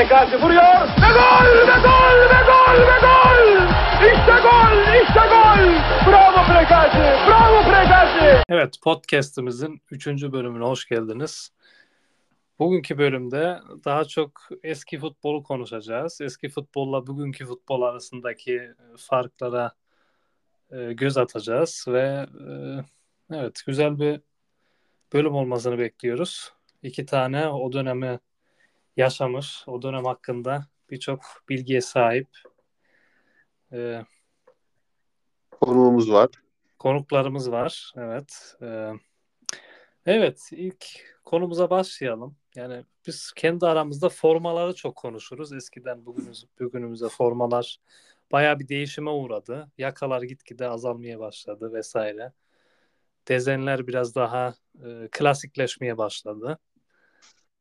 Prekacı vuruyor ve gol ve gol ve gol ve gol! İşte gol, işte gol! Bravo Prekacı, bravo Prekacı! Evet, podcast'imizin 3. bölümüne hoş geldiniz. Bugünkü bölümde daha çok eski futbolu konuşacağız. Eski futbolla bugünkü futbol arasındaki farklara e, göz atacağız ve e, evet güzel bir bölüm olmasını bekliyoruz. İki tane o dönemi yaşamış, o dönem hakkında birçok bilgiye sahip e, konuğumuz var. konuklarımız var. Evet. E, evet, ilk konumuza başlayalım. Yani biz kendi aramızda formaları çok konuşuruz. Eskiden bugünümüz, bugünümüzde formalar bayağı bir değişime uğradı. Yakalar gitgide azalmaya başladı vesaire. Dezenler biraz daha e, klasikleşmeye başladı.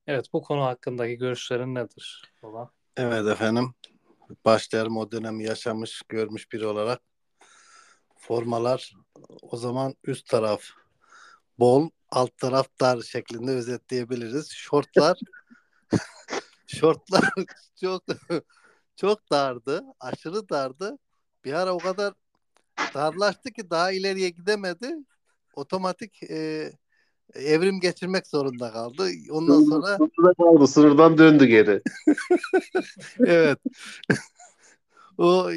Evet bu konu hakkındaki görüşlerin nedir? Baba? Evet efendim. Başlarım o dönemi yaşamış, görmüş biri olarak. Formalar o zaman üst taraf bol, alt taraf dar şeklinde özetleyebiliriz. Şortlar şortlar çok çok dardı, aşırı dardı. Bir ara o kadar darlaştı ki daha ileriye gidemedi. Otomatik e, evrim geçirmek zorunda kaldı. Ondan sonra Sınırda kaldı. Sınırdan döndü geri. evet. o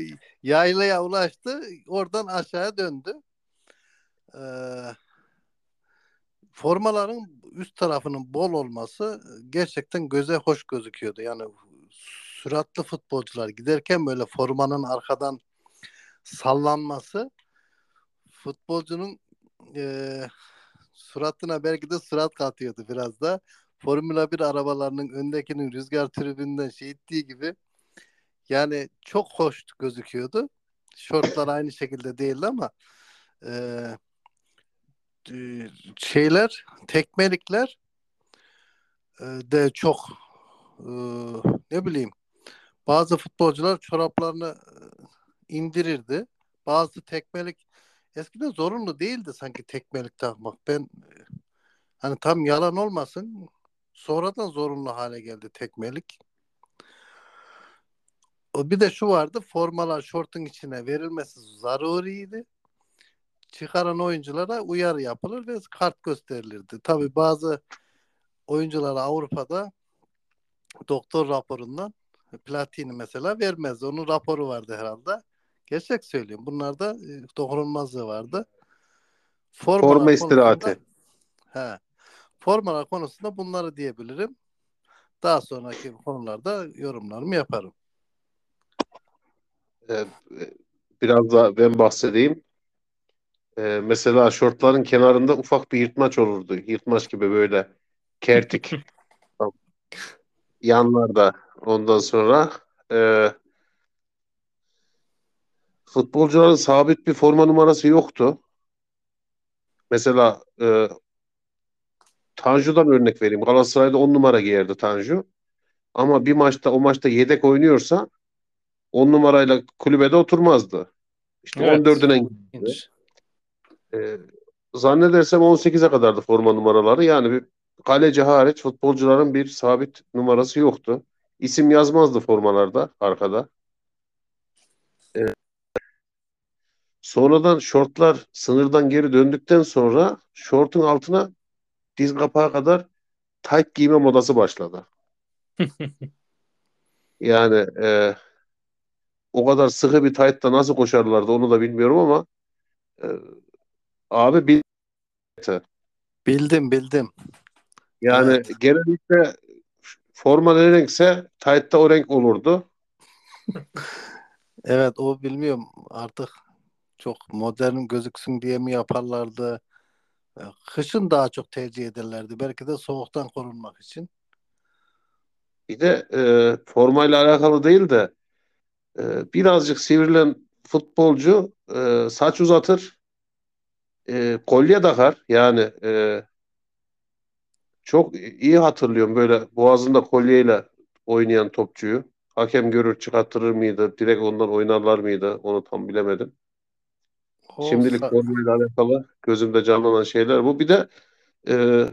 yaylaya ulaştı. Oradan aşağıya döndü. Ee, formaların üst tarafının bol olması gerçekten göze hoş gözüküyordu. Yani süratli futbolcular giderken böyle formanın arkadan sallanması futbolcunun e, suratına belki de surat katıyordu biraz da. Formula 1 arabalarının öndekinin rüzgar tribünden şey ettiği gibi yani çok hoş gözüküyordu. Şortlar aynı şekilde değildi ama e, şeyler tekmelikler e, de çok e, ne bileyim bazı futbolcular çoraplarını indirirdi. Bazı tekmelik eskiden zorunlu değildi sanki tekmelik takmak. Ben hani tam yalan olmasın sonradan zorunlu hale geldi tekmelik. Bir de şu vardı formalar şortun içine verilmesi zaruriydi. Çıkaran oyunculara uyarı yapılır ve kart gösterilirdi. Tabi bazı oyunculara Avrupa'da doktor raporundan platini mesela vermez. Onun raporu vardı herhalde. Gerçek söylüyorum. Bunlarda e, dokunulmazlığı vardı. Formalar Forma istirahati. Konusunda, he, formalar konusunda bunları diyebilirim. Daha sonraki konularda yorumlarımı yaparım. Ee, biraz da ben bahsedeyim. Ee, mesela şortların kenarında ufak bir yırtmaç olurdu. Yırtmaç gibi böyle kertik. Yanlarda ondan sonra e, futbolcuların sabit bir forma numarası yoktu. Mesela e, Tanju'dan örnek vereyim. Galatasaray'da 10 numara giyerdi Tanju. Ama bir maçta o maçta yedek oynuyorsa 10 numarayla kulübede oturmazdı. İşte evet. 14'üne gitti. Ee, zannedersem 18'e kadardı forma numaraları. Yani bir kaleci hariç futbolcuların bir sabit numarası yoktu. İsim yazmazdı formalarda arkada. Ee, sonradan şortlar sınırdan geri döndükten sonra şortun altına diz kapağı kadar tight giyme modası başladı. yani e, o kadar sıkı bir tight'ta nasıl koşarlardı onu da bilmiyorum ama e, abi bil bildim bildim. Yani evet. genellikle forma ne renkse tight'ta o renk olurdu. evet o bilmiyorum artık çok modern gözüksün diye mi yaparlardı? E, kışın daha çok tercih ederlerdi. Belki de soğuktan korunmak için. Bir de e, formayla alakalı değil de e, birazcık sivrilen futbolcu e, saç uzatır, e, kolye takar. Yani e, çok iyi hatırlıyorum böyle boğazında kolyeyle oynayan topçuyu. Hakem görür çıkarttırır mıydı? Direkt ondan oynarlar mıydı? Onu tam bilemedim. Olsa. Şimdilik formayla alakalı gözümde canlanan şeyler bu. Bir de e,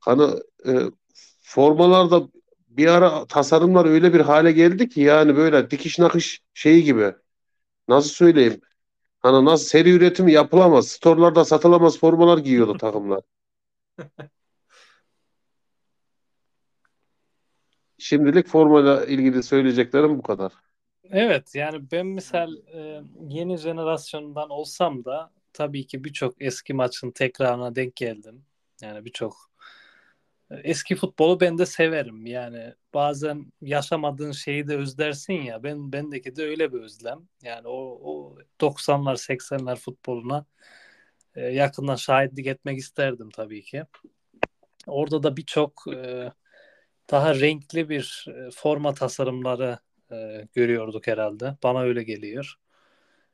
hani e, formalarda bir ara tasarımlar öyle bir hale geldi ki yani böyle dikiş nakış şeyi gibi. Nasıl söyleyeyim? Hani nasıl seri üretimi yapılamaz, storlarda satılamaz formalar giyiyordu takımlar. Şimdilik formayla ilgili söyleyeceklerim bu kadar. Evet yani ben misal e, yeni jenerasyondan olsam da tabii ki birçok eski maçın tekrarına denk geldim. Yani birçok e, eski futbolu ben de severim. Yani bazen yaşamadığın şeyi de özlersin ya. Ben bendeki de öyle bir özlem. Yani o, o 90'lar 80'ler futboluna e, yakından şahitlik etmek isterdim tabii ki. Orada da birçok e, daha renkli bir e, forma tasarımları e, görüyorduk herhalde. Bana öyle geliyor.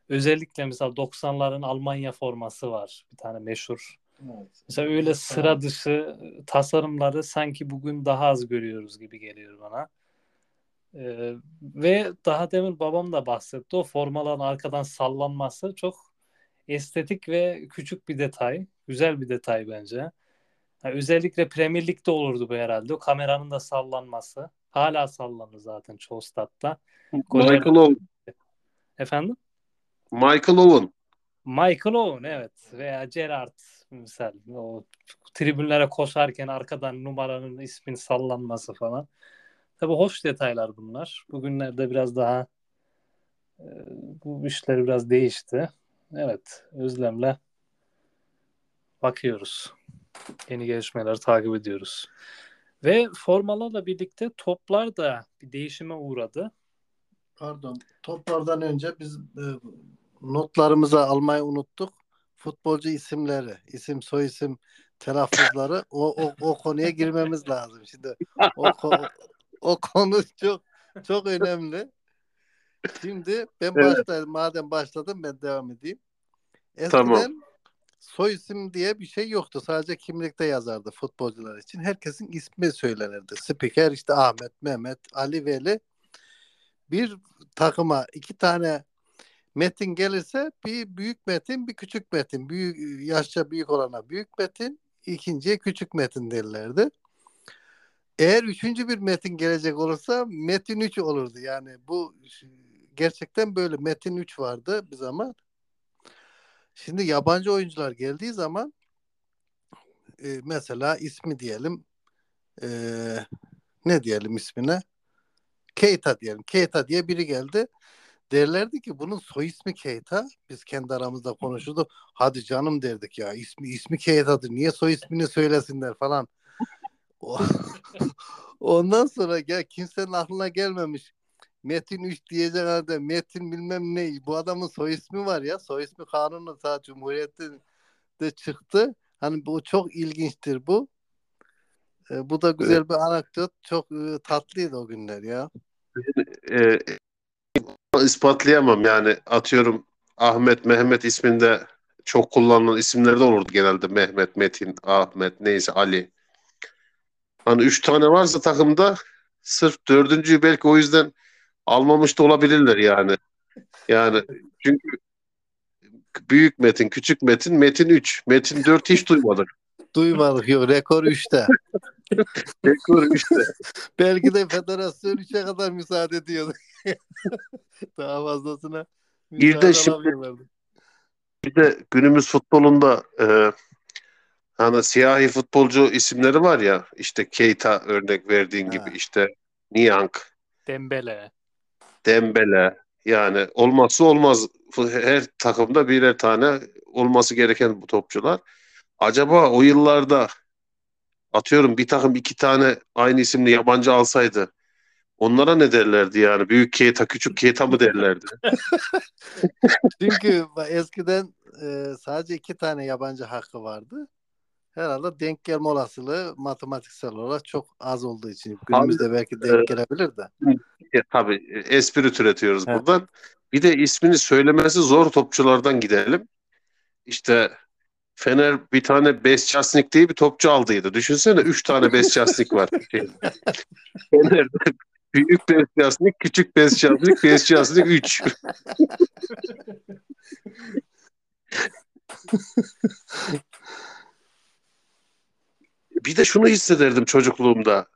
Özellikle mesela 90'ların Almanya forması var. Bir tane meşhur. Evet. Mesela öyle sıra dışı e, tasarımları sanki bugün daha az görüyoruz gibi geliyor bana. E, ve daha demin babam da bahsetti. O formaların arkadan sallanması çok estetik ve küçük bir detay. Güzel bir detay bence. Yani özellikle Premier Lig'de olurdu bu herhalde. O kameranın da sallanması. Hala sallanır zaten çoğu statta. Michael Owen. Efendim? Michael Owen. Michael Owen evet veya Gerrard misal o tribünlere koşarken arkadan numaranın ismin sallanması falan. Tabii hoş detaylar bunlar. Bugünlerde biraz daha e, bu işler biraz değişti. Evet, özlemle bakıyoruz. Yeni gelişmeleri takip ediyoruz. Ve formalarla birlikte toplar da bir değişime uğradı. Pardon. Toplardan önce biz e, notlarımıza almayı unuttuk. Futbolcu isimleri, isim soyisim telaffuzları o, o, o konuya girmemiz lazım. Şimdi o, ko- o konu çok çok önemli. Şimdi ben Evet. başlayayım. Madem başladım ben devam edeyim. Eskiden Tamam. Soy isim diye bir şey yoktu. Sadece kimlikte yazardı futbolcular için. Herkesin ismi söylenirdi. Spiker işte Ahmet, Mehmet, Ali Veli. Bir takıma iki tane metin gelirse bir büyük metin, bir küçük metin. Büyük yaşça büyük olana büyük metin, ikinciye küçük metin derlerdi. Eğer üçüncü bir metin gelecek olursa metin 3 olurdu. Yani bu gerçekten böyle metin 3 vardı bir zaman. Şimdi yabancı oyuncular geldiği zaman e, mesela ismi diyelim e, ne diyelim ismine Keita diyelim. Keita diye biri geldi. Derlerdi ki bunun soy ismi Keita. Biz kendi aramızda konuşurduk. Hadi canım derdik ya. ismi ismi Keita'dır. Niye soy ismini söylesinler falan. Ondan sonra ya kimsenin aklına gelmemiş. Metin 3 diyecek halde Metin bilmem ne. Bu adamın soy ismi var ya. Soy ismi kanunu ta Cumhuriyet'te çıktı. Hani bu çok ilginçtir bu. E, bu da güzel bir anekdot. Çok e, tatlıydı o günler ya. Ee, ispatlayamam yani atıyorum Ahmet, Mehmet isminde çok kullanılan isimler de olurdu genelde. Mehmet, Metin, Ahmet, neyse Ali. Hani üç tane varsa takımda sırf dördüncüyü belki o yüzden almamış da olabilirler yani. Yani çünkü büyük Metin, küçük Metin, Metin 3. Metin 4 hiç duymadık. Duymadık yok. Rekor 3'te. Rekor 3'te. Belki de federasyon 3'e kadar müsaade ediyordu. Daha fazlasına Bir de şimdi-. Bir de günümüz futbolunda e, hani siyahi futbolcu isimleri var ya işte Keita örnek verdiğin Ha. gibi işte Niang, Dembele. Dembele yani olmazsa olmaz her takımda birer tane olması gereken bu topçular. Acaba o yıllarda atıyorum bir takım iki tane aynı isimli yabancı alsaydı onlara ne derlerdi yani? Büyük Keita, küçük Keita mı derlerdi? Çünkü eskiden e, sadece iki tane yabancı hakkı vardı. Herhalde denk gelme olasılığı matematiksel olarak çok az olduğu için. Günümüzde belki denk e, gelebilir de. E, tabii e, espri türetiyoruz Evet. buradan. Bir de ismini söylemesi zor topçulardan gidelim. İşte Fener bir tane Besçasnik diye bir topçu aldıydı. Düşünsene 3 tane Besçasnik var. Şey, Fener'de büyük Besçasnik, küçük Besçasnik, Besçasnik 3. bir de şunu hissederdim çocukluğumda.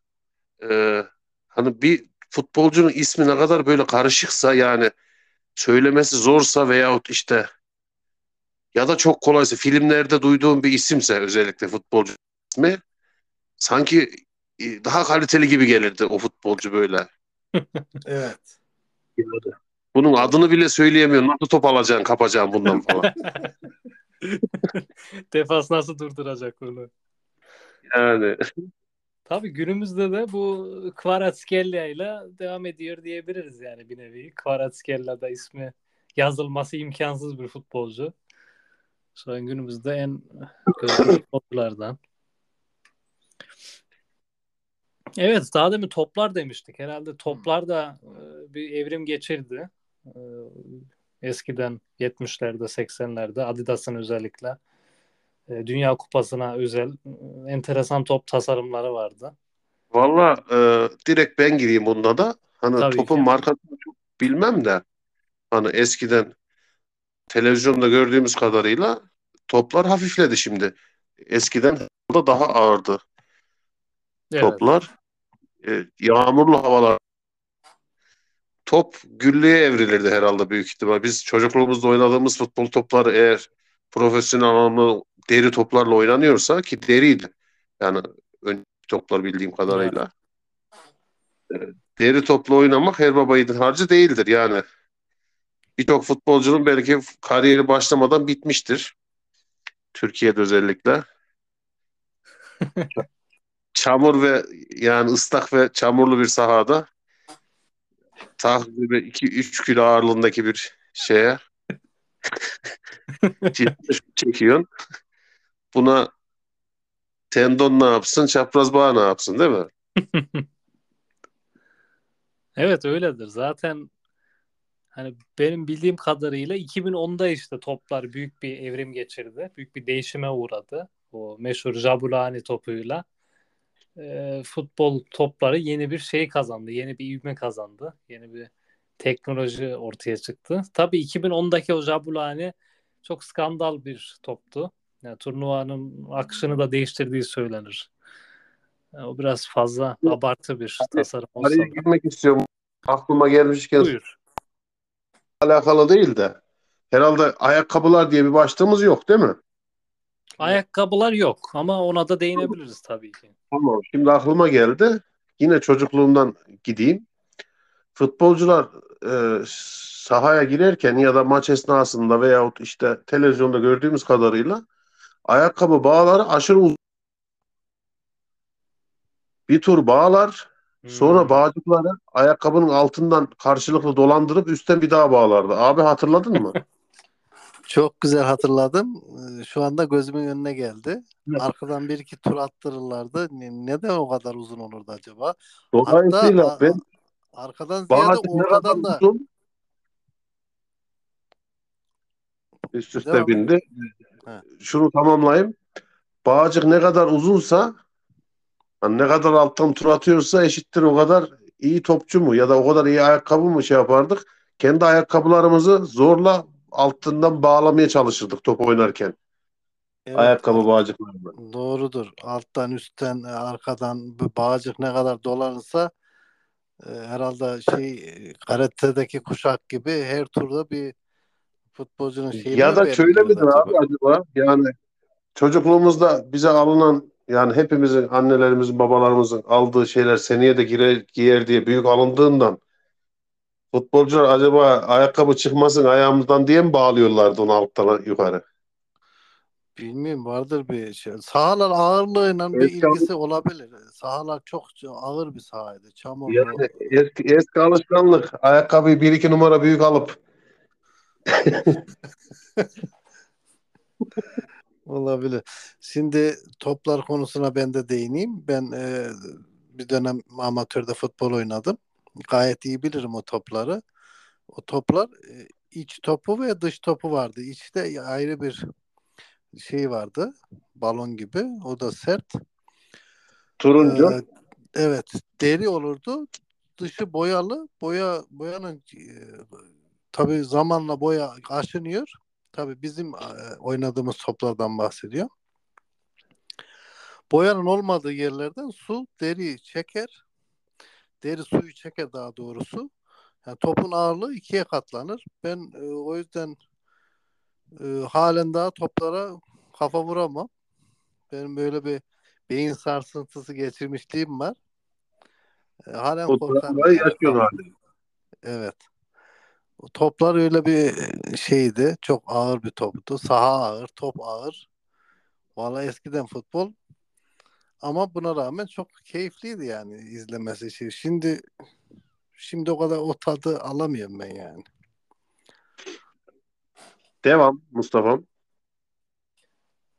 Ee, hani bir futbolcunun ismi ne kadar böyle karışıksa yani söylemesi zorsa veyahut işte ya da çok kolaysa filmlerde duyduğum bir isimse özellikle futbolcu ismi sanki e, daha kaliteli gibi gelirdi o futbolcu böyle. Evet. Bunun adını bile söyleyemiyor. Nasıl top alacaksın, kapacaksın bundan falan. Defans nasıl durduracak bunu? Yani Tabii günümüzde de bu Kvaratskhelia ile devam ediyor diyebiliriz yani bir nevi. Kvaratskhelia da ismi yazılması imkansız bir futbolcu. Şu an günümüzde en gözde futbolculardan. Evet daha demin toplar demiştik. Herhalde toplar da e, bir evrim geçirdi. E, Eskiden 70'lerde 80'lerde Adidas'ın özellikle e, Dünya Kupası'na özel e, enteresan top tasarımları vardı. valla e, direkt ben gireyim bunda da. Hani Tabii topun ki. markasını çok bilmem de hani eskiden televizyonda gördüğümüz kadarıyla toplar hafifledi şimdi. Eskiden da daha ağırdı Evet. toplar. E, yağmurlu havalar top güllüğe evrilirdi herhalde büyük ihtimal. Biz çocukluğumuzda oynadığımız futbol topları eğer profesyonel anlamda deri toplarla oynanıyorsa ki deriydi. Yani ön toplar bildiğim kadarıyla. Deri topla oynamak her baba yiğidin harcı değildir yani. Birçok futbolcunun belki kariyeri başlamadan bitmiştir. Türkiye'de özellikle. Çamur ve yani ıslak ve çamurlu bir sahada takribi 2-3 kilo ağırlığındaki bir şeye çekiyorsun. Buna tendon ne yapsın, çapraz bağ ne yapsın değil mi? Evet öyledir. Zaten hani benim bildiğim kadarıyla 2010'da işte toplar büyük bir evrim geçirdi. Büyük bir değişime uğradı. O meşhur Jabulani topuyla. e, futbol topları yeni bir şey kazandı. Yeni bir ivme kazandı. Yeni bir teknoloji ortaya çıktı. Tabii 2010'daki o Jabulani çok skandal bir toptu. Yani turnuvanın akışını da değiştirdiği söylenir. Yani o biraz fazla abartı bir tasarım olsa Araya girmek istiyorum. Aklıma gelmişken Buyur. alakalı değil de herhalde ayakkabılar diye bir başlığımız yok değil mi? Ayakkabılar yok ama ona da değinebiliriz tabii ki. Tamam. Şimdi aklıma geldi. Yine çocukluğumdan gideyim. Futbolcular e, sahaya girerken ya da maç esnasında veyahut işte televizyonda gördüğümüz kadarıyla ayakkabı bağları aşırı uzun. Bir tur bağlar, sonra Hmm. bağcıkları ayakkabının altından karşılıklı dolandırıp üstten bir daha bağlardı. Abi hatırladın mı? Çok güzel hatırladım. Ee, Şu anda gözümün önüne geldi. Evet. Arkadan bir iki tur attırırlardı. Ne- Neden o kadar uzun olurdu acaba? Dolayısıyla Hatta ben arkadan ziyade ortadan da uzun üst üste bindi. Ha. Şunu tamamlayayım. Bağcık ne kadar uzunsa hani ne kadar alttan tur atıyorsa eşittir o kadar iyi topçu mu ya da o kadar iyi ayakkabı mı şey yapardık. Kendi ayakkabılarımızı zorla altından bağlamaya çalışırdık top oynarken. evet, Ayakkabı bağcıklarını. doğrudur. Alttan, üstten, e, arkadan bağcık ne kadar dolanırsa e, herhalde şey e, karate'deki kuşak gibi her turda bir futbolcunun şeyine Ya da şöyle midir abi acaba? Yani çocukluğumuzda bize alınan yani hepimizin annelerimizin babalarımızın aldığı şeyler seneye de girer, giyer diye büyük alındığından futbolcular acaba ayakkabı çıkmasın ayağımızdan diye mi bağlıyorlardı onu alttan yukarı? Bilmiyorum vardır bir şey. Sahalar ağırlığıyla bir Evet, ilgisi olabilir. Sahalar çok ağır bir sahaydı. Çamurlu. Yani eski, eski alışkanlık ayakkabıyı bir iki numara büyük alıp Olabilir. Şimdi toplar konusuna ben de değineyim. Ben e, bir dönem amatörde futbol oynadım. Gayet iyi bilirim o topları. O toplar e, iç topu ve dış topu vardı. İçte ayrı bir şey vardı. Balon gibi. O da sert. turuncu. Ee, evet. Deri olurdu. Dışı boyalı. Boya boyanın e, tabii zamanla boya aşınıyor. Tabii bizim e, oynadığımız toplardan bahsediyor. Boyanın olmadığı yerlerden su deriyi çeker. deri suyu çeker daha doğrusu. Yani topun ağırlığı ikiye katlanır. Ben e, o yüzden e, halen daha toplara kafa vuramam. Benim böyle bir beyin sarsıntısı geçirmişliğim var. E, halen yani. yaşıyorsun hala. Evet. Toplar öyle bir şeydi. Çok ağır bir toptu. Saha ağır, top ağır. Valla eskiden futbol ama buna rağmen çok keyifliydi yani izlemesi şey. Şimdi şimdi o kadar o tadı alamıyorum ben yani. Devam Mustafa'm.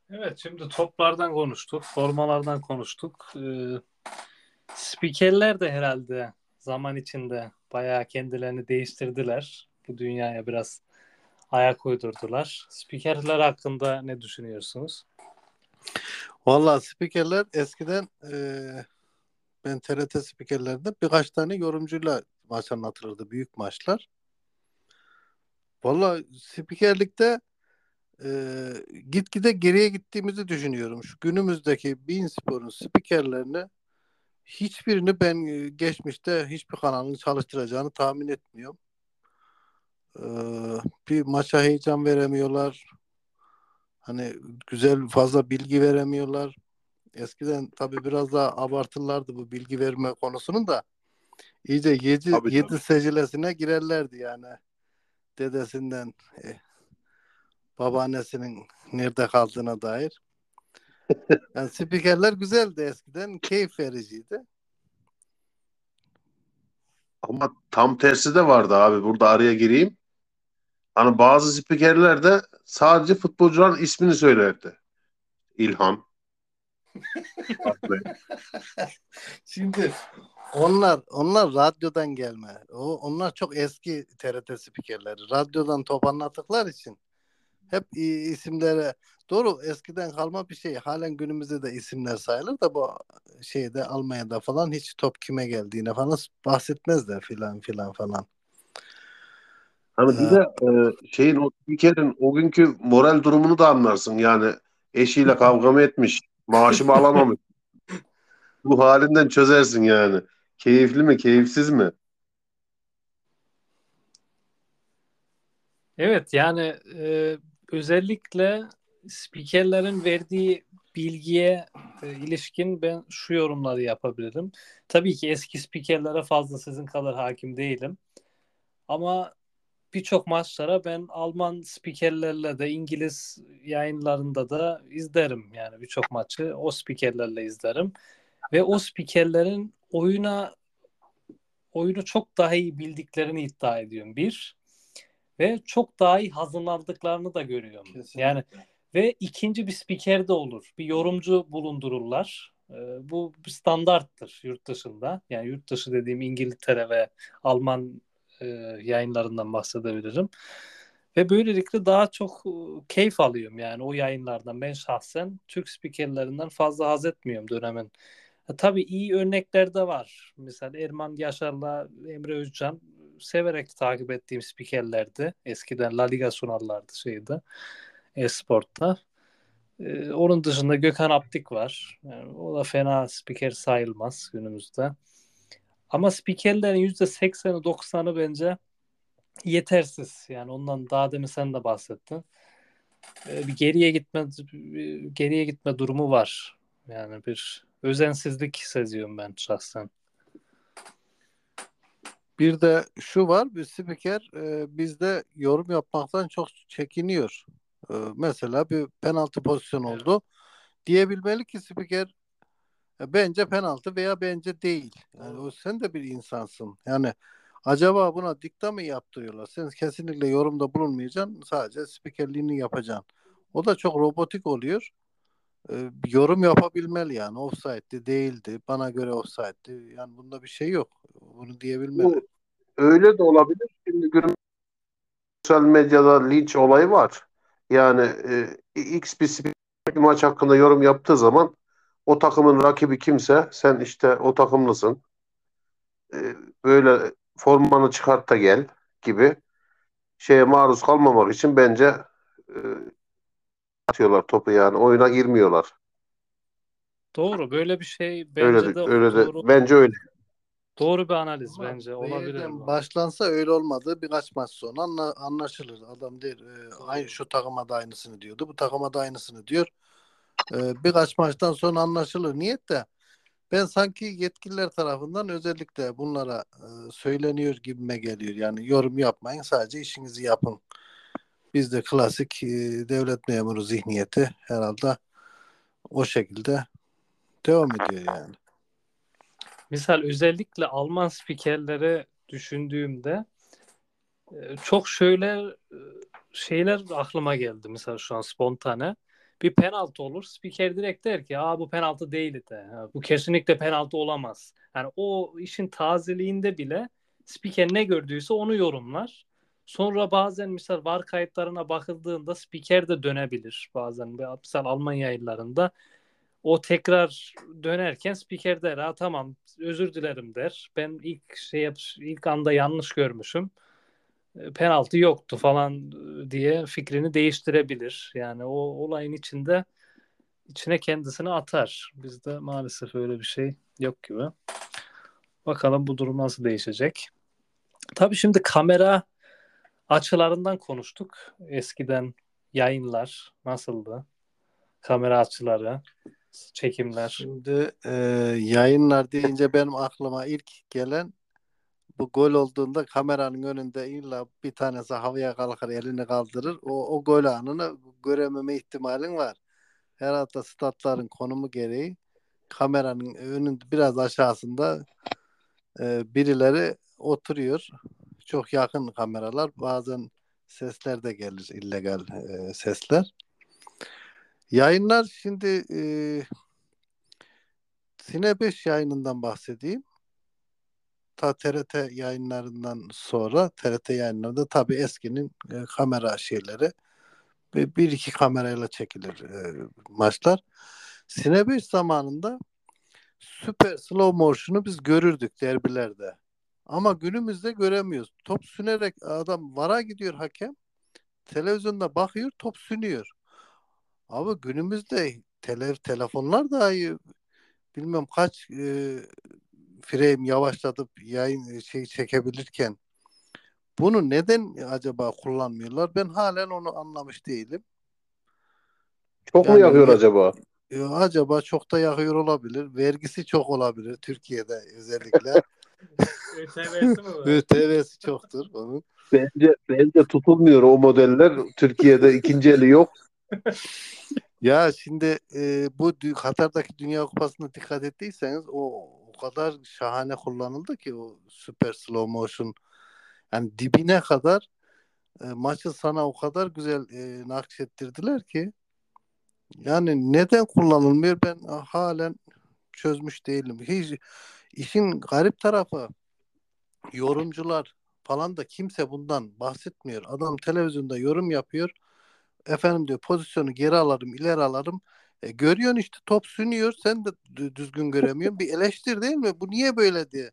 Evet şimdi toplardan konuştuk, formalardan konuştuk. Ee, spikerler de herhalde zaman içinde bayağı kendilerini değiştirdiler. Bu dünyaya biraz ayak uydurdular. Spikerler hakkında ne düşünüyorsunuz? Valla spikerler eskiden e, ben TRT spikerlerinde birkaç tane yorumcuyla maç anlatılırdı. Büyük maçlar. Valla spikerlikte e, gitgide geriye gittiğimizi düşünüyorum. Şu günümüzdeki Bein Spor'un spikerlerini hiçbirini ben e, geçmişte hiçbir kanalın çalıştıracağını tahmin etmiyorum. E, bir maça heyecan veremiyorlar. Hani güzel fazla bilgi veremiyorlar. Eskiden tabii biraz daha abartırlardı bu bilgi verme konusunun da. İyice yedi, Tabii, yedi tabii. secilesine girerlerdi yani. Dedesinden e, babaannesinin nerede kaldığına dair. Yani spikerler güzeldi eskiden. Keyif vericiydi. Ama tam tersi de vardı abi. Burada araya gireyim. Hani bazı spikerler de sadece futbolcuların ismini söylerdi. İlhan. Şimdi onlar onlar radyodan gelme. O onlar çok eski TRT spikerleri. Radyodan top anlattıkları için hep isimlere doğru eskiden kalma bir şey. Halen günümüzde de isimler sayılır da bu şeyde Almanya'da falan hiç top kime geldiğine falan bahsetmezler filan filan falan. Hani bir de e, şeyin o spikerin o günkü moral durumunu da anlarsın. Yani eşiyle kavga mı etmiş, maaşımı alamamış. Bu halinden çözersin yani. Keyifli mi, keyifsiz mi? Evet yani e, özellikle spikerlerin verdiği bilgiye e, ilişkin ben şu yorumları yapabilirim. Tabii ki eski spikerlere fazla sizin kadar hakim değilim. Ama birçok maçlara ben Alman spikerlerle de İngiliz yayınlarında da izlerim. Yani birçok maçı o spikerlerle izlerim. Ve o spikerlerin oyuna oyunu çok daha iyi bildiklerini iddia ediyorum. Bir ve çok daha iyi hazırlandıklarını da görüyorum. Kesinlikle. Yani ve ikinci bir spiker de olur. Bir yorumcu bulundururlar. Ee, bu bir standarttır yurt dışında. Yani yurt dışı dediğim İngiltere ve Alman e, yayınlarından bahsedebilirim. Ve böylelikle daha çok e, keyif alıyorum yani o yayınlardan. Ben şahsen Türk spikerlerinden fazla haz etmiyorum dönemin. Ha, tabii iyi örnekler de var. Mesela Erman Yaşar'la Emre Özcan severek takip ettiğim spikerlerdi. Eskiden La Liga sunarlardı şeyde. Esport'ta. Ee, onun dışında Gökhan Aptik var. Yani o da fena spiker sayılmaz günümüzde. Ama spikerlerin %80'i 90'ı bence yetersiz. Yani ondan daha demin sen de bahsettin. Ee, bir geriye gitme bir geriye gitme durumu var. Yani bir özensizlik seziyorum ben şahsen. Bir de şu var bir spiker e, bizde yorum yapmaktan çok çekiniyor. E, mesela bir penaltı pozisyon oldu. Diyebilmeli ki spiker bence penaltı veya bence değil. Yani o sen de bir insansın. Yani acaba buna dikta mı yaptırıyorlar? Sen kesinlikle yorumda bulunmayacaksın. Sadece spikerliğini yapacaksın. O da çok robotik oluyor. E, yorum yapabilmeli yani. Offside'di değildi. Bana göre offside'di. Yani bunda bir şey yok. Bunu diyebilmeli. Öyle de olabilir. Şimdi günümüzde sosyal medyada linç olayı var. Yani e, X bir maç hakkında yorum yaptığı zaman o takımın rakibi kimse sen işte o takımlısın. E, böyle formanı çıkart da gel gibi şeye maruz kalmamak için bence e, atıyorlar topu yani oyuna girmiyorlar. Doğru böyle bir şey bence Öyle de, öyle de doğru. bence öyle. Doğru bir analiz Ama bence. Olabilir. Başlansa öyle olmadı. Birkaç maç sonra anla- anlaşılır. Adam değil. E, aynı şu takıma da aynısını diyordu. Bu takıma da aynısını diyor. E, birkaç maçtan sonra anlaşılır. Niyet de ben sanki yetkililer tarafından özellikle bunlara e, söyleniyor gibime geliyor. Yani yorum yapmayın sadece işinizi yapın. Bizde klasik e, devlet memuru zihniyeti herhalde o şekilde devam ediyor yani. Misal özellikle Alman spikerleri düşündüğümde e, çok şöyle şeyler aklıma geldi mesela şu an spontane. Bir penaltı olur. Spiker direkt der ki Aa, bu penaltı değil de. Bu kesinlikle penaltı olamaz. Yani o işin tazeliğinde bile spiker ne gördüyse onu yorumlar. Sonra bazen misal VAR kayıtlarına bakıldığında spiker de dönebilir bazen. Misal Alman yayınlarında o tekrar dönerken spiker der ha tamam özür dilerim der. Ben ilk şey yap ilk anda yanlış görmüşüm. E, Penaltı yoktu falan e, diye fikrini değiştirebilir. Yani o olayın içinde içine kendisini atar. Bizde maalesef öyle bir şey yok gibi. Bakalım bu durum nasıl değişecek. Tabii şimdi kamera açılarından konuştuk. Eskiden yayınlar nasıldı? Kamera açıları, çekimler. Şimdi e, yayınlar deyince benim aklıma ilk gelen bu gol olduğunda kameranın önünde illa bir tanesi havaya kalkar elini kaldırır. O, o gol anını görememe ihtimalin var. Herhalde statların konumu gereği kameranın önünde biraz aşağısında e, birileri oturuyor. Çok yakın kameralar. Bazen sesler de gelir illegal e, sesler. Yayınlar şimdi e, Sine 5 yayınından bahsedeyim. Ta TRT yayınlarından sonra TRT yayınlarında tabii eskinin e, kamera şeyleri bir, bir iki kamerayla çekilir e, maçlar. Sine 5 zamanında süper slow motion'u biz görürdük derbilerde. Ama günümüzde göremiyoruz. Top sünerek adam vara gidiyor hakem. Televizyonda bakıyor top sünüyor. Abi günümüzde tele, telefonlar dahi bilmem kaç e, frame yavaşlatıp yayın şey çekebilirken bunu neden acaba kullanmıyorlar? Ben halen onu anlamış değilim. Çok mu Yani- yakıyor acaba? E, acaba çok da yakıyor olabilir. Vergisi çok olabilir Türkiye'de özellikle. ÖTV'si mi var? ÖTV'si çoktur onun. Bence bence tutulmuyor o modeller. Türkiye'de ikinci eli yok. Ya şimdi e, bu Katar'daki Dünya Kupası'na dikkat ettiyseniz o o kadar şahane kullanıldı ki o süper slow motion yani dibine kadar e, maçı sana o kadar güzel e, nakşettirdiler ki yani neden kullanılmıyor ben halen çözmüş değilim. Hiç işin garip tarafı yorumcular falan da kimse bundan bahsetmiyor. Adam televizyonda yorum yapıyor. Efendim diyor pozisyonu geri alırım, ileri alırım. E, görüyorsun işte top sünüyor. Sen de dü- düzgün göremiyorsun. Bir eleştir değil mi? Bu niye böyle diye.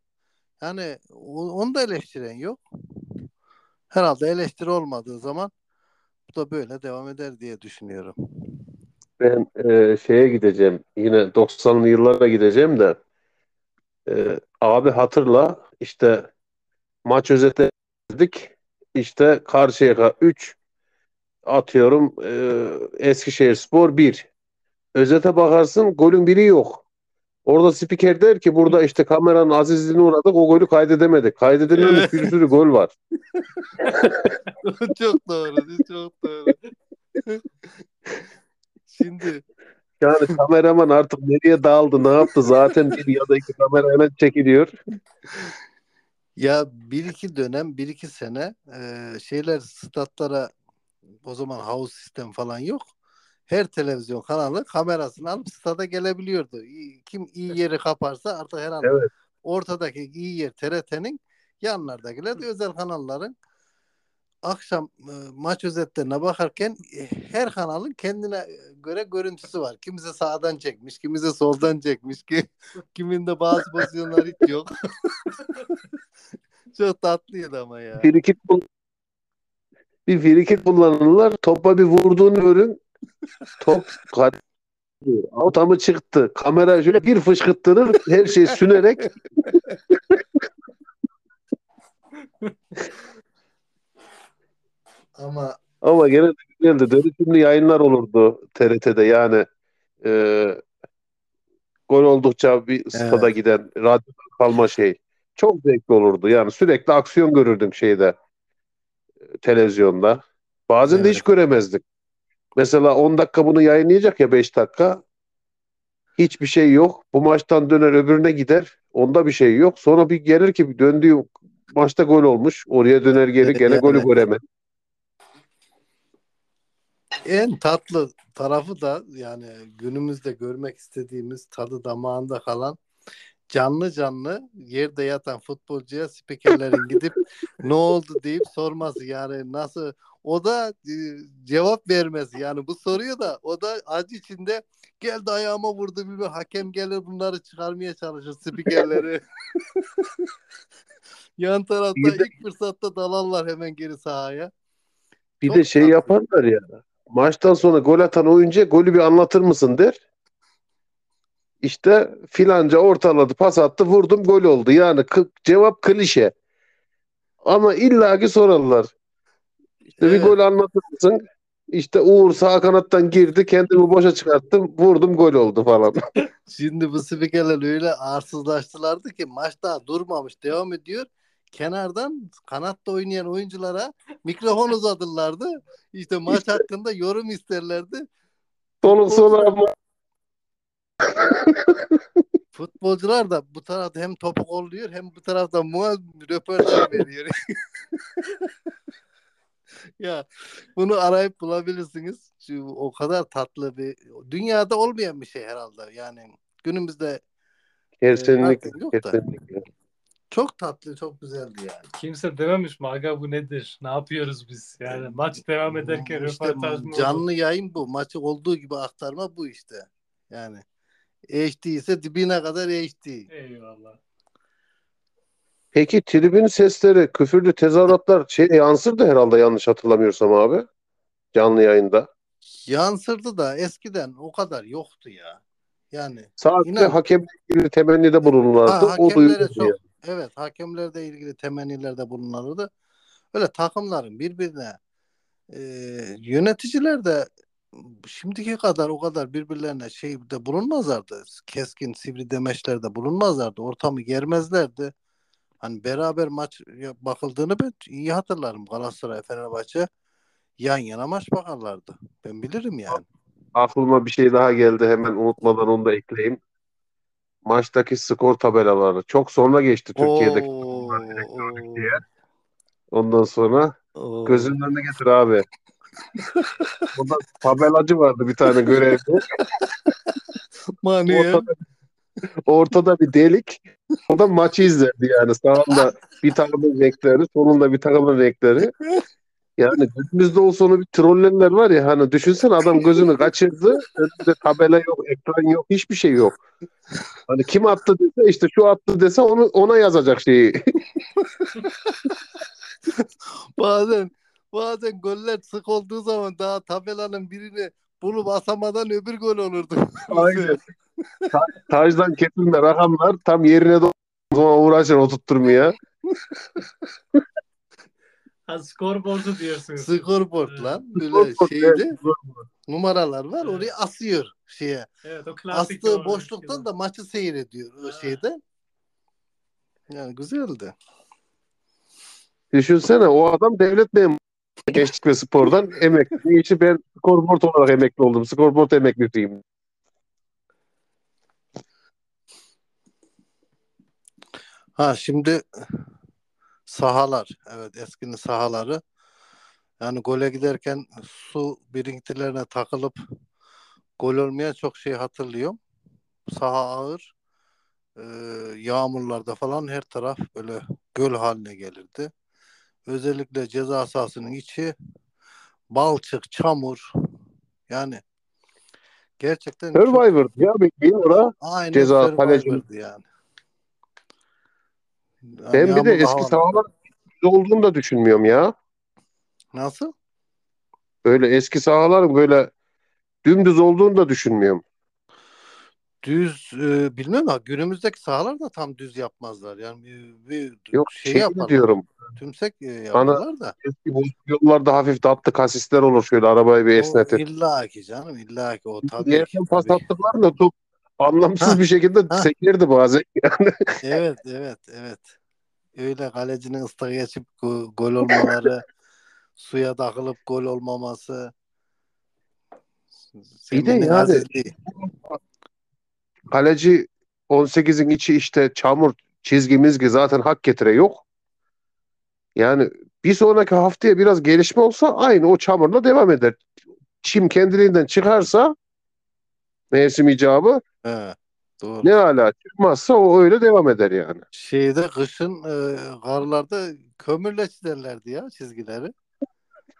Yani onu da eleştiren yok. Herhalde eleştiri olmadığı zaman bu da böyle devam eder diye düşünüyorum. Ben e, şeye gideceğim. Yine 90'lı yıllara gideceğim de e, abi hatırla işte maç özetledik. İşte Karşıyaka 3 atıyorum e, Eskişehirspor 1. Özete bakarsın golün biri yok. Orada spiker der ki burada işte kameranın azizliğine uğradık o golü kaydedemedik. Kaydedilmemiş bir sürü gol var. çok doğru, çok doğru. Şimdi Yani kameraman artık nereye dağıldı ne yaptı zaten bir ya da iki kamerayla çekiliyor. Ya bir iki dönem, bir iki sene e, şeyler statlara o zaman house sistem falan yok. Her televizyon kanalı kamerasını alıp stada gelebiliyordu. Kim iyi yeri kaparsa artık herhalde Evet. ortadaki iyi yer TRT'nin yanlardakiler de özel kanalların akşam e, maç özetlerine bakarken e, her kanalın kendine göre görüntüsü var. Kimisi sağdan çekmiş, kimisi soldan çekmiş ki kiminde bazı pozisyonlar hiç yok. Çok tatlıydı ama ya. Frikik bir frikik kullanırlar. Topa bir vurduğunu görün. Top Auta mı çıktı? Kamera şöyle bir fışkırttırır. Her şey sünerek. Ama Ama gene de güzeldi. Dönüşümlü yayınlar olurdu TRT'de yani. E, gol oldukça bir stada Evet. giden radyo kalma şey. Çok zevkli olurdu. Yani sürekli aksiyon görürdüm şeyde e, televizyonda. Bazen de Evet. hiç göremezdik. Mesela 10 dakika bunu yayınlayacak ya 5 dakika. Hiçbir şey yok. Bu maçtan döner öbürüne gider. Onda bir şey yok. Sonra bir gelir ki döndüğü maçta gol olmuş. Oraya döner geri gene golü Yani. göremez. en tatlı tarafı da yani günümüzde görmek istediğimiz tadı damağında kalan canlı canlı yerde yatan futbolcuya spikerlerin gidip ne oldu deyip sorması yani nasıl o da e, cevap vermesi yani bu soruyor da o da acı içinde geldi ayağıma vurdu bir hakem gelir bunları çıkarmaya çalışır spikerleri. Yan tarafta Bir de- ilk fırsatta dalarlar hemen geri sahaya. Bir Çok de şey tatlı. yaparlar ya. Maçtan sonra gol atan oyuncuya golü bir anlatır mısın der. İşte filanca ortaladı, pas attı, vurdum, gol oldu. Yani cevap klişe. Ama illaki sorarlar. İşte bir Evet. gol anlatır mısın? İşte Uğur sağ kanattan girdi, kendimi boşa çıkarttım, vurdum, gol oldu falan. Şimdi bu spikerler öyle arsızlaştılardı ki maç daha durmamış devam ediyor. Kenardan kanatta oynayan oyunculara mikrofon uzatırlardı. İşte maç hakkında yorum isterlerdi. Soluk ama Futbolcular da bu tarafta hem topu kolluyor hem bu tarafta muaz röportaj veriyor. ya bunu arayıp bulabilirsiniz. Şu o kadar tatlı bir dünyada olmayan bir şey herhalde. Yani günümüzde kesinlikle, artık yok da. kesinlikle. çok tatlı, çok güzeldi yani. Kimse dememiş mi aga bu nedir? Ne yapıyoruz biz? Yani maç devam ederken İşte röportaj mı olur? canlı yayın bu. Maçı olduğu gibi aktarma bu işte. Yani HD ise dibine kadar HD. Eyvallah. Peki tribün sesleri, küfürlü tezahüratlar şey yansırdı herhalde yanlış hatırlamıyorsam abi. Canlı yayında. Yansırdı da eskiden o kadar yoktu ya. Yani Sadece İnan- hakemle ilgili temennide bulunurlardı. ha, o duyulurdu çok yani. evet hakemlerde ilgili temennilerde bulunurdu. Öyle takımların birbirine e, yöneticiler de şimdiki kadar o kadar birbirlerine şeyde bulunmazlardı. Keskin sivri demeçlerde bulunmazlardı. Ortamı germezlerdi. Hani beraber maç bakıldığını ben iyi hatırlarım. Galatasaray, Fenerbahçe yan yana maç bakarlardı. Ben bilirim yani. Aklıma bir şey daha geldi hemen unutmadan onu da ekleyeyim. Maçtaki skor tabelaları. Çok sonra geçti Türkiye'deki. Oo, diye. Ondan sonra oo. gözünün önüne getir abi. Orada tabelacı vardı bir tane görevli. Manuel. Ortada, bir delik. Orada maçı izlerdi yani. Sağında bir takımın renkleri, solunda bir takımın renkleri. Yani gözümüzde olsa onu bir trollerler var ya hani düşünsene adam gözünü kaçırdı. Önünde tabela yok, ekran yok, hiçbir şey yok. Hani kim attı dese işte şu attı dese onu ona yazacak şeyi. Bazen bazen goller sık olduğu zaman daha tabelanın birini bulup asamadan öbür gol olurdu. Aynen. Tajdan kesilme rakamlar tam yerine doğru zaman uğraşır oturtturmaya. Ha skorboardu diyorsunuz. Scoreboard lan. Böyle Scoreboard, şeyde evet. numaralar var. Evet. Oraya asıyor şeye. Evet o klasik Astığı boşluktan da maçı seyrediyor o Ha. şeyde. Yani güzeldi. Düşünsene o adam devlet memuru. Gençlik ve spordan emekli. İşte ben skorboard olarak emekli oldum. Skorboard emeklisiyim. Ha şimdi sahalar. Evet eskinin sahaları. Yani gole giderken su birikintilerine takılıp gol olmayan çok şey hatırlıyorum. Saha ağır. Ee, yağmurlarda falan her taraf böyle göl haline gelirdi. Özellikle ceza sahasının içi balçık, çamur. Yani gerçekten çok- Survivor ya bir ora. Aynen Ceza, Survivor'dı yani. Yani Ben bir de eski sahalar olduğunu da düşünmüyorum ya. Nasıl? Böyle eski sahaların böyle dümdüz olduğunu da düşünmüyorum. düz e, bilmem ama günümüzdeki sahalar da tam düz yapmazlar. Yani bir, bir Yok şey yaparlar. diyorum. Tümsek e, yaparlar da. Eski bu yollarda hafif tatlı kasisler olur şöyle arabayı bir esnetir. illa ki canım illa ki o tabii. Yerden pas tabii. attıklarında top anlamsız Ha, bir şekilde ha. sekirdi bazen. Evet evet evet. Öyle kalecinin ıslığı geçip go- gol olmaları, suya takılıp gol olmaması. Bir de yani-. Kaleci 18'in içi işte çamur çizgi mizgi zaten hak getire yok. Yani bir sonraki haftaya biraz gelişme olsa aynı o çamurla devam eder. Çim kendiliğinden çıkarsa mevsim icabı He, doğru. ne hala çıkmazsa o öyle devam eder yani. Şeyde kışın e, karlarda kömürle çizerlerdi ya çizgileri.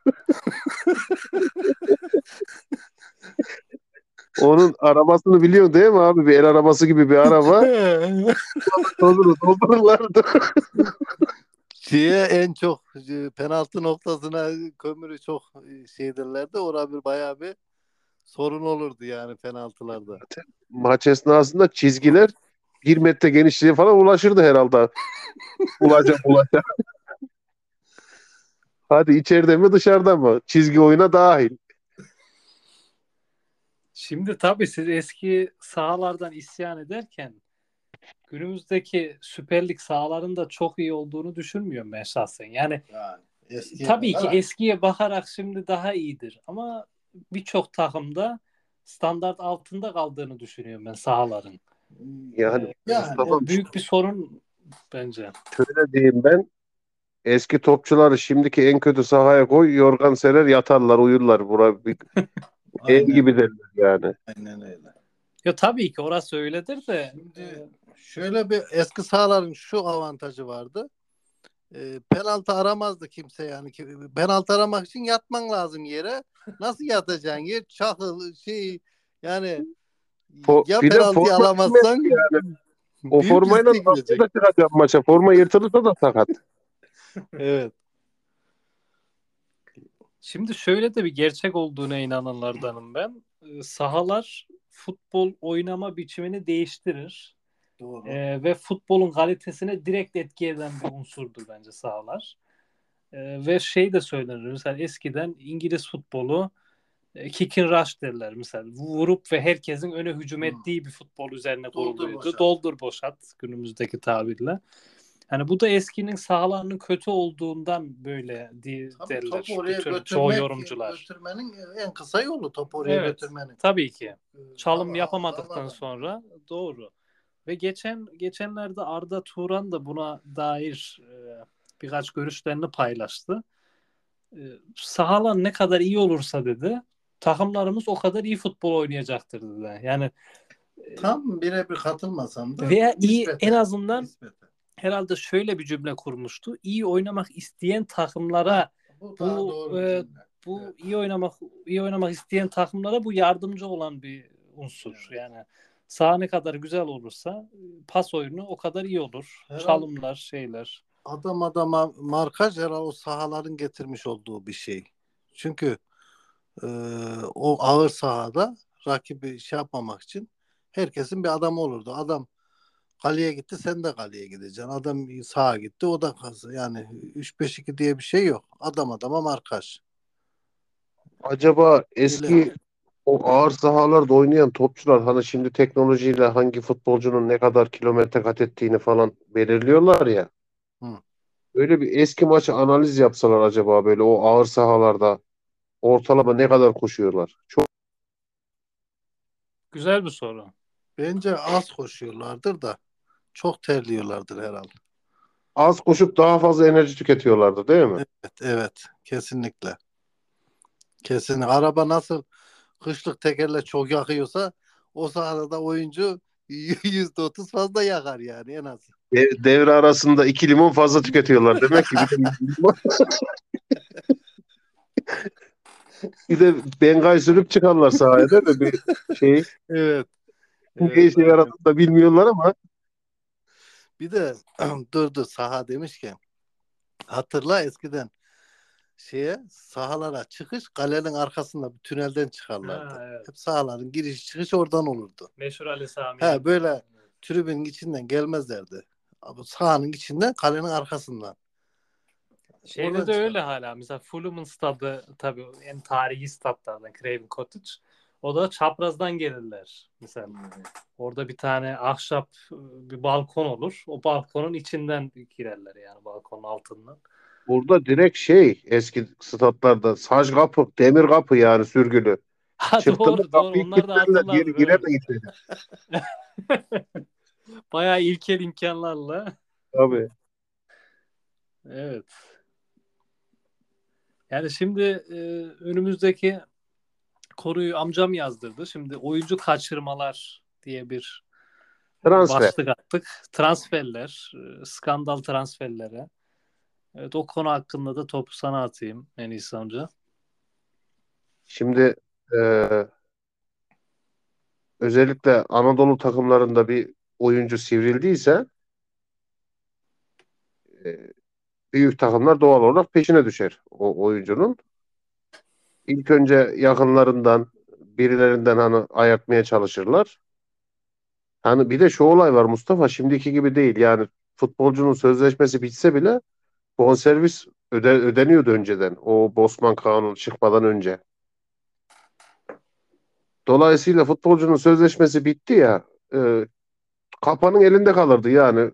Onun arabasını biliyorsun değil mi abi? Bir el arabası gibi bir araba. Tozunu doldururlardı. Şeye en çok e, penaltı noktasına kömürü çok e, şeydirlerdi. Orada bir bayağı bir sorun olurdu yani penaltılarda. Maç esnasında çizgiler bir metre genişliğe falan ulaşırdı herhalde. Bulacak bulacak. Hadi içeride mi dışarıda mı? Çizgi oyuna dahil. Şimdi tabii siz eski sahalardan isyan ederken günümüzdeki Süper Lig sahalarının da çok iyi olduğunu düşünmüyorum ben şahsen. Yani Yani eskiye tabii ki eskiye bakarak şimdi daha iyidir ama birçok takımda standart altında kaldığını düşünüyorum ben sahaların. Yani Yani Mustafa büyük bir sorun bence. şöyle diyeyim ben. Eski topçuları şimdiki en kötü sahaya koy, yorgan serer yatarlar, uyurlar. Bura bir ev gibi derler yani. aynen öyle. Ya tabii ki orası öyledir de Şimdi şöyle bir eski sahaların şu avantajı vardı. E, penaltı aramazdı kimse yani. Penaltı aramak için yatman lazım yere. Nasıl yatacaksın? Yer çakıl şey yani Fo- ya bir de penaltıyı forma alamazsan O büyük formayla nasıl da çıkacak maça. Forma yırtılırsa da sakat. Evet. Şimdi şöyle de bir gerçek olduğuna inananlardanım ben. Ee, Sahalar futbol oynama biçimini değiştirir. Doğru. Ee, ve futbolun kalitesine direkt etki eden bir unsurdur bence sahalar. Ee, ve şey de söylenir. Mesela eskiden İngiliz futbolu e, kick and rush derler. Mesela vurup ve herkesin öne hücum ettiği bir futbol üzerine Doldur kuruluydu. boşalt. Doldur boşalt günümüzdeki tabirle. Hani bu da eskinin sahalarının kötü olduğundan böyle di- Tabii derler. topu oraya bütün çoğu yorumcular. götürmenin en kısa yolu topu oraya Evet. götürmenin. Tabii ki. Çalım Ama- yapamadıktan ama- sonra doğru. Ve geçen geçenlerde Arda Turan da buna dair e, birkaç görüşlerini paylaştı. E, sahalar ne kadar iyi olursa dedi, takımlarımız o kadar iyi futbol oynayacaktır dedi. Yani tam birebir katılmasam da veya iyi nispeten, en azından nispeten. herhalde şöyle bir cümle kurmuştu. İyi oynamak isteyen takımlara bu, bu, e, bu Evet. iyi oynamak iyi oynamak isteyen takımlara bu yardımcı olan bir unsur. Evet. Yani saha ne kadar güzel olursa pas oyunu o kadar iyi olur. Herhalde- Çalımlar, şeyler. adam adama markaj herhalde o sahaların getirmiş olduğu bir şey. Çünkü e, o ağır sahada rakibi şey yapmamak için herkesin bir adamı olurdu. Adam kaleye gitti sen de kaleye gideceksin. Adam sağa gitti o da kazı. Yani 3-5-2 diye bir şey yok. Adam adama markaj. Acaba eski Öyle. O ağır sahalarda oynayan topçular hani şimdi teknolojiyle hangi futbolcunun ne kadar kilometre kat ettiğini falan belirliyorlar ya. Hı. Öyle bir eski maçı analiz yapsalar acaba böyle o ağır sahalarda ortalama ne kadar koşuyorlar? Çok Güzel bir soru. Bence az koşuyorlardır da çok terliyorlardır herhalde. az koşup daha fazla enerji tüketiyorlardı değil mi? Evet, evet. Kesinlikle. Kesin. Araba nasıl kışlık tekerle çok yakıyorsa o sahada da oyuncu yüzde otuz fazla yakar yani en az. De- devre arasında iki limon fazla tüketiyorlar. Demek ki bir de, bengay sürüp çıkarlar sahaya değil mi? Bir şey Evet. ne işe yaradığını da bilmiyorlar ama Bir de dur dur saha demişken hatırla eskiden şeye sahalara çıkış kalenin arkasında bir tünelden çıkarlardı. Ha, evet. Hep sahaların giriş çıkış oradan olurdu. Meşhur Ali Sami. He, böyle tribünün içinden gelmezlerdi. Abi sahanın içinden kalenin arkasından. Şeyde Oradan de çıkar. öyle hala. Mesela Fulham'ın stadı tabii en tarihi statlardan Craven Cottage. O da çaprazdan gelirler. Mesela orada bir tane ahşap bir balkon olur. O balkonun içinden girerler yani balkonun altından. Burada direkt şey eski statlarda saç kapı, demir kapı yani sürgülü. Ha Çıktı doğru doğru onlar da geri evet. giremeyiz dedi. Bayağı ilkel imkanlarla. Tabii. Evet. Yani şimdi e, önümüzdeki konuyu amcam yazdırdı. Şimdi oyuncu kaçırmalar diye bir Transfer. başlık attık. Transferler, e, skandal transferlere. Evet o konu hakkında da topu sana atayım en amca. Şimdi e, özellikle Anadolu takımlarında bir oyuncu sivrildiyse e, büyük takımlar doğal olarak peşine düşer o oyuncunun. İlk önce yakınlarından birilerinden hani ayartmaya çalışırlar. Hani bir de şu olay var Mustafa şimdiki gibi değil. Yani futbolcunun sözleşmesi bitse bile bonservis öde, ödeniyordu önceden. O Bosman Kanunu çıkmadan önce. Dolayısıyla futbolcunun sözleşmesi bitti ya e, kapanın elinde kalırdı yani.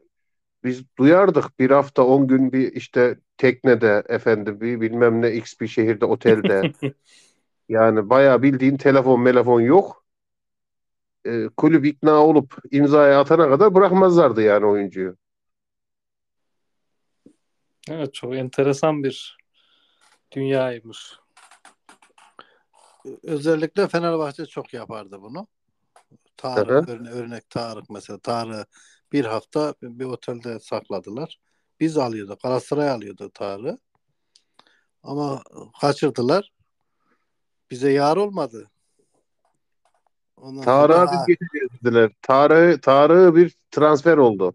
Biz duyardık bir hafta 10 gün bir işte teknede efendim bir bilmem ne x bir şehirde otelde. Yani bayağı bildiğin telefon telefon yok. E, kulüp ikna olup imzaya atana kadar bırakmazlardı yani oyuncuyu. Evet çok enteresan bir dünyaymış. Özellikle Fenerbahçe çok yapardı bunu. Tarık Hı örne- örnek Tarık mesela Tarık bir hafta bir otelde sakladılar. Biz alıyorduk. Galatasaray alıyordu Tarık'ı. Ama kaçırdılar. Bize yar olmadı. Ondan sonra Tarık'a biz geçeceğiz dediler. Tarık, Tarık bir transfer oldu.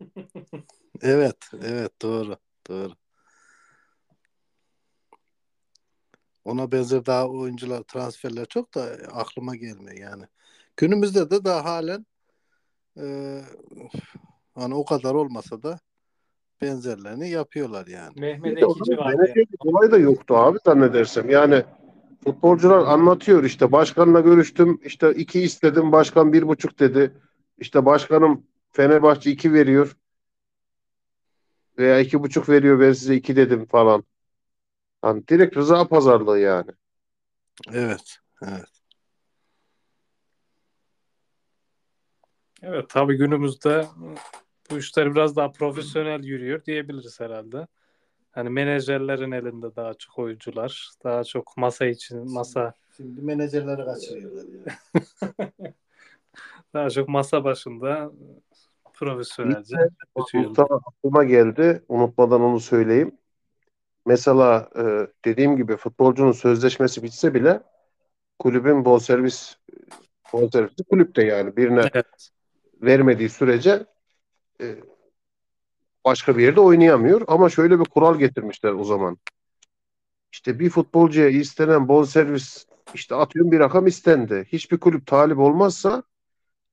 evet, evet doğru, doğru. Ona benzer daha oyuncular, transferler çok da aklıma gelmiyor yani. Günümüzde de daha halen e, hani o kadar olmasa da benzerlerini yapıyorlar yani. Mehmet Ekici vardı. olayı da yoktu abi zannedersem. Yani futbolcular anlatıyor işte başkanla görüştüm işte iki istedim başkan bir buçuk dedi. İşte başkanım Fenerbahçe iki veriyor veya iki buçuk veriyor ben size iki dedim falan. Hani direkt rıza pazarlığı yani. Evet, evet. Evet tabii günümüzde bu işler biraz daha profesyonel yürüyor diyebiliriz herhalde. Hani menajerlerin elinde daha çok oyuncular, daha çok masa için masa Şimdi menajerleri kaçırıyorlar yani. daha çok masa başında profesyonelce Mustafa aklıma geldi. Unutmadan onu söyleyeyim. Mesela e, dediğim gibi futbolcunun sözleşmesi bitse bile kulübün bonservis bonservisi kulüpte yani birine Evet. vermediği sürece e, başka bir yerde oynayamıyor. Ama şöyle bir kural getirmişler o zaman. İşte bir futbolcuya istenen bonservis işte atıyorum bir rakam istendi. Hiçbir kulüp talip olmazsa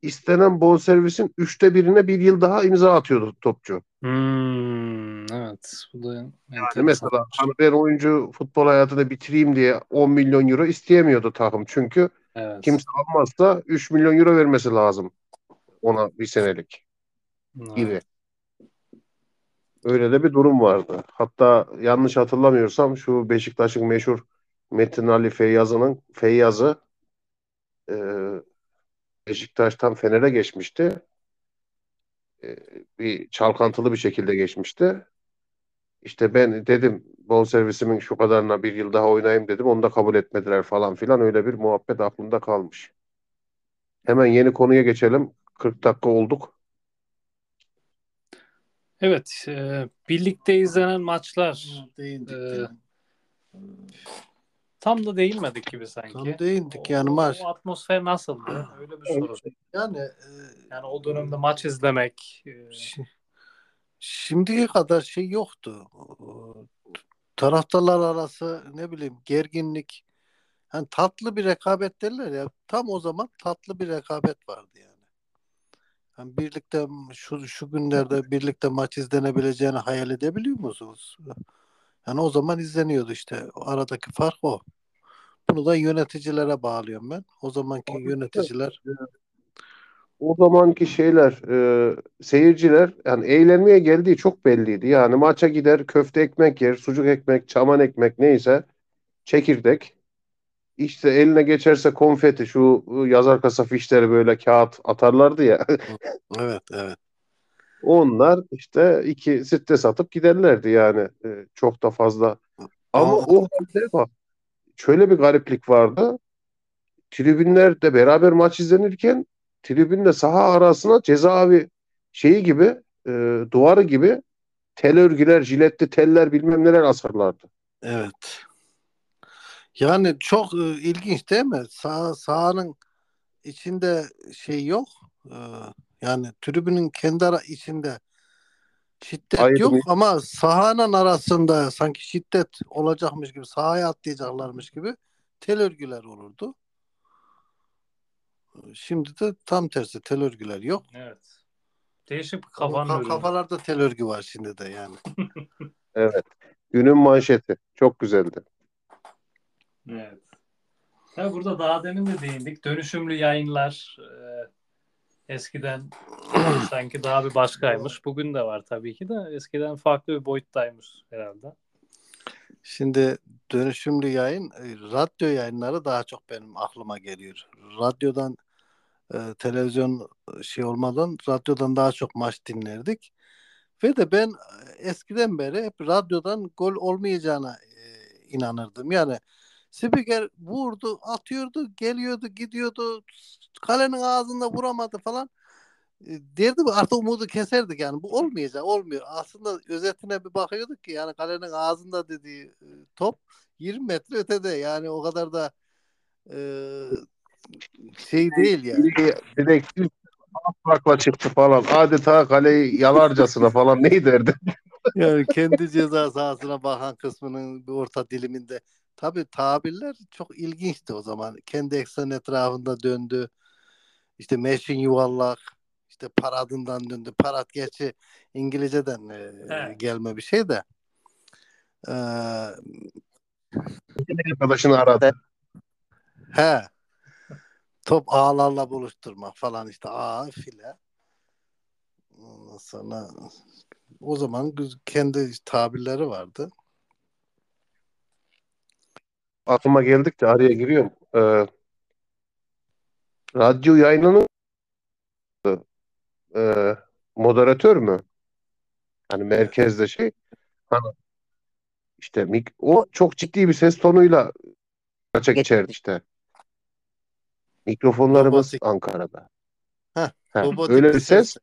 istenen bonservisin üçte birine bir yıl daha imza atıyordu topçu. Hmm, evet. Bu da Yani mesela hani ben oyuncu futbol hayatını bitireyim diye 10 milyon euro isteyemiyordu takım. Çünkü Evet. kimse almazsa 3 milyon euro vermesi lazım ona bir senelik gibi. Evet. Öyle de bir durum vardı. Hatta yanlış hatırlamıyorsam şu Beşiktaş'ın meşhur Metin Ali Feyyazı'nın Feyyaz'ı e, Beşiktaş'tan Fener'e geçmişti. E, bir çalkantılı bir şekilde geçmişti. İşte ben dedim bonservisimin şu kadarına bir yıl daha oynayayım dedim. Onu da kabul etmediler falan filan. Öyle bir muhabbet aklımda kalmış. Hemen yeni konuya geçelim. 40 dakika olduk. Evet, e, birlikte izlenen maçlar Ee, yani. Tam da değinmedik gibi sanki. Tam değindik O- yani maç. O atmosfer nasıldı? Öyle bir soru. Yani e, Yani o dönemde maç izlemek. e, şi- şimdiye kadar şey yoktu. taraftarlar arası ne bileyim gerginlik hani tatlı bir rekabet derler ya tam o zaman tatlı bir rekabet vardı yani. Hani birlikte şu şu günlerde birlikte maç izlenebileceğini hayal edebiliyor musunuz? Yani o zaman izleniyordu işte. O aradaki fark o. Bunu da yöneticilere bağlıyorum ben. O zamanki Abi, yöneticiler O zamanki şeyler, e, seyirciler yani eğlenmeye geldiği çok belliydi. Yani maça gider, köfte ekmek yer, sucuk ekmek, çaman ekmek neyse, çekirdek. İşte eline geçerse konfeti, şu yazar kasa fişleri böyle kağıt atarlardı ya. evet evet. Onlar işte iki sitte satıp giderlerdi yani. E, çok da fazla. Ama Aa. o halde bak şöyle bir gariplik vardı. Tribünlerde beraber maç izlenirken tribünle saha arasına cezaevi şeyi gibi e, duvarı gibi tel örgüler, jiletli teller bilmem neler asarlardı. Evet. Yani çok e, ilginç değil mi? Sağ, sahanın içinde şey yok. E, yani tribünün kendi ara içinde şiddet Ayrım yok yok. ama sahanın arasında sanki şiddet olacakmış gibi sahaya atlayacaklarmış gibi tel örgüler olurdu. Şimdi de tam tersi tel örgüler yok. Evet. Değişik kafanın ka- kafalarda tel örgü var şimdi de yani. Evet. Günün manşeti. Çok güzeldi. Evet. Tabii burada daha demin de değindik. Dönüşümlü yayınlar e, eskiden sanki daha bir başkaymış. Bugün de var tabii ki de. Eskiden farklı bir boyuttaymış herhalde. Şimdi dönüşümlü yayın, e, radyo yayınları daha çok benim aklıma geliyor. Radyodan e, televizyon e, şey olmadan radyodan daha çok maç dinlerdik. Ve de ben e, eskiden beri hep radyodan gol olmayacağına e, inanırdım. Yani spiker vurdu, atıyordu, geliyordu, gidiyordu, kalenin ağzında vuramadı falan. E, derdim artık umudu keserdik yani bu olmayacak olmuyor. Aslında özetine bir bakıyorduk ki yani kalenin ağzında dediği e, top 20 metre ötede yani o kadar da e, şey değil yani. İlk farkla çıktı falan. Adeta kaleyi yalarcasına falan ne derdi? Yani kendi ceza sahasına bakan kısmının bir orta diliminde. Tabii tabirler çok ilginçti o zaman. Kendi eksen etrafında döndü. İşte meşin yuvarlak. işte paradından döndü. Parad gerçi İngilizceden e, gelme bir şey de. Ee, Arkadaşını aradı. he. Top ağlarla buluşturmak falan işte ağ file. Ondan sonra o zaman kendi tabirleri vardı. Aklıma geldikçe araya giriyorum. Ee, radyo yayınının e, moderatör mü? Hani merkezde şey. Hani işte mik- o çok ciddi bir ses tonuyla maça geçerdi işte. Mikrofonlarımız Robotik. Ankara'da. Heh, Ha, öyle bir ses.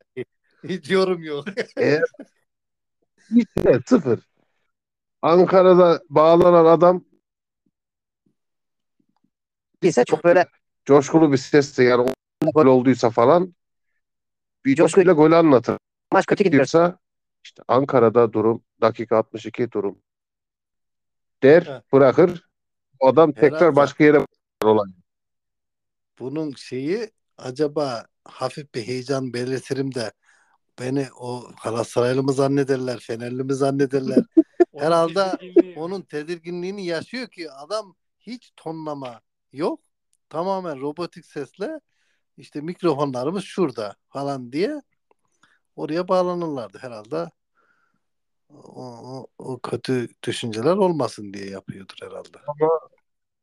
Hiç yorum yok. Eğer hiç de sıfır. Ankara'da bağlanan adam ise çok böyle coşkulu bir sesle yani o gol olduysa falan bir coşkuyla gol anlatır. maç kötü gidiyor. Diyorsa işte Ankara'da durum dakika 62 durum der Evet. bırakır adam tekrar Herhalde. başka yere olay. Bunun şeyi acaba hafif bir heyecan belirtirim de beni o Galatasaraylı mı zannederler, Fenerli mi zannederler. Herhalde Onun tedirginliğini yaşıyor ki adam hiç tonlama yok. Tamamen robotik sesle işte mikrofonlarımız şurada falan diye oraya bağlanırlardı herhalde. O, o, o kötü düşünceler olmasın diye yapıyordur herhalde.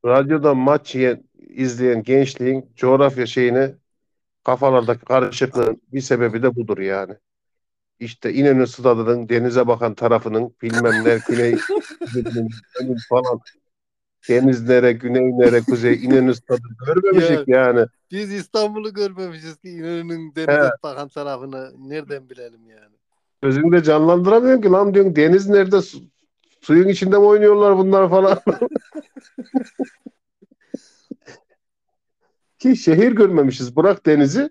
Radyoda maç izleyen gençliğin coğrafya şeyini kafalardaki karışıklığın bir sebebi de budur yani. İşte İnönü Stadı'nın denize bakan tarafının bilmem ne güney falan deniz nere, güney nere, kuzey İnönü Stadı görmemişik yani. Biz İstanbul'u görmemişiz ki İnönü'nün denize bakan tarafını nereden bilelim yani. Gözünde canlandıramıyorsun ki lan diyorsun deniz nerede su- suyun içinde mi oynuyorlar bunlar falan. Ki şehir görmemişiz. Bırak denizi.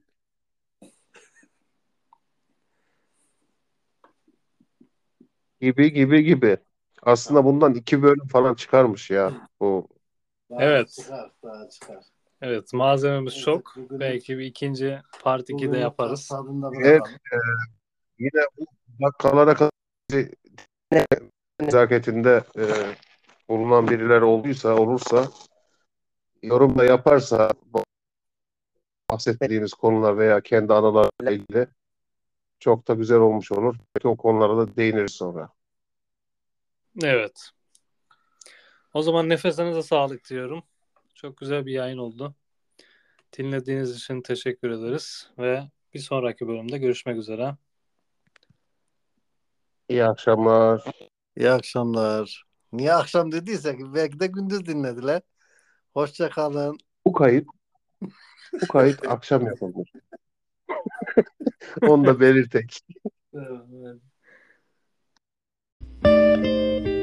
Gibi gibi gibi. Aslında bundan iki bölüm falan çıkarmış ya. Bu Daha Evet. Çıkar, daha çıkar. Evet malzememiz Evet, çok. Belki bir ikinci part 2'de Bugünlük yaparız. Evet. bırakalım. yine bu dakikalara kadar nezaketinde e, bulunan birileri olduysa olursa yorum da yaparsa bahsettiğimiz konular veya kendi anılarla ilgili çok da güzel olmuş olur. Belki o konulara da değiniriz sonra. Evet. O zaman nefesinize sağlık diyorum. Çok güzel bir yayın oldu. Dinlediğiniz için teşekkür ederiz ve bir sonraki bölümde görüşmek üzere. İyi akşamlar. İyi akşamlar. Niye akşam dediysek belki de gündüz dinlediler. Hoşça kalın. Bu kayıt bu kayıt akşam yapılmış. Onu da belirtek. Evet. Música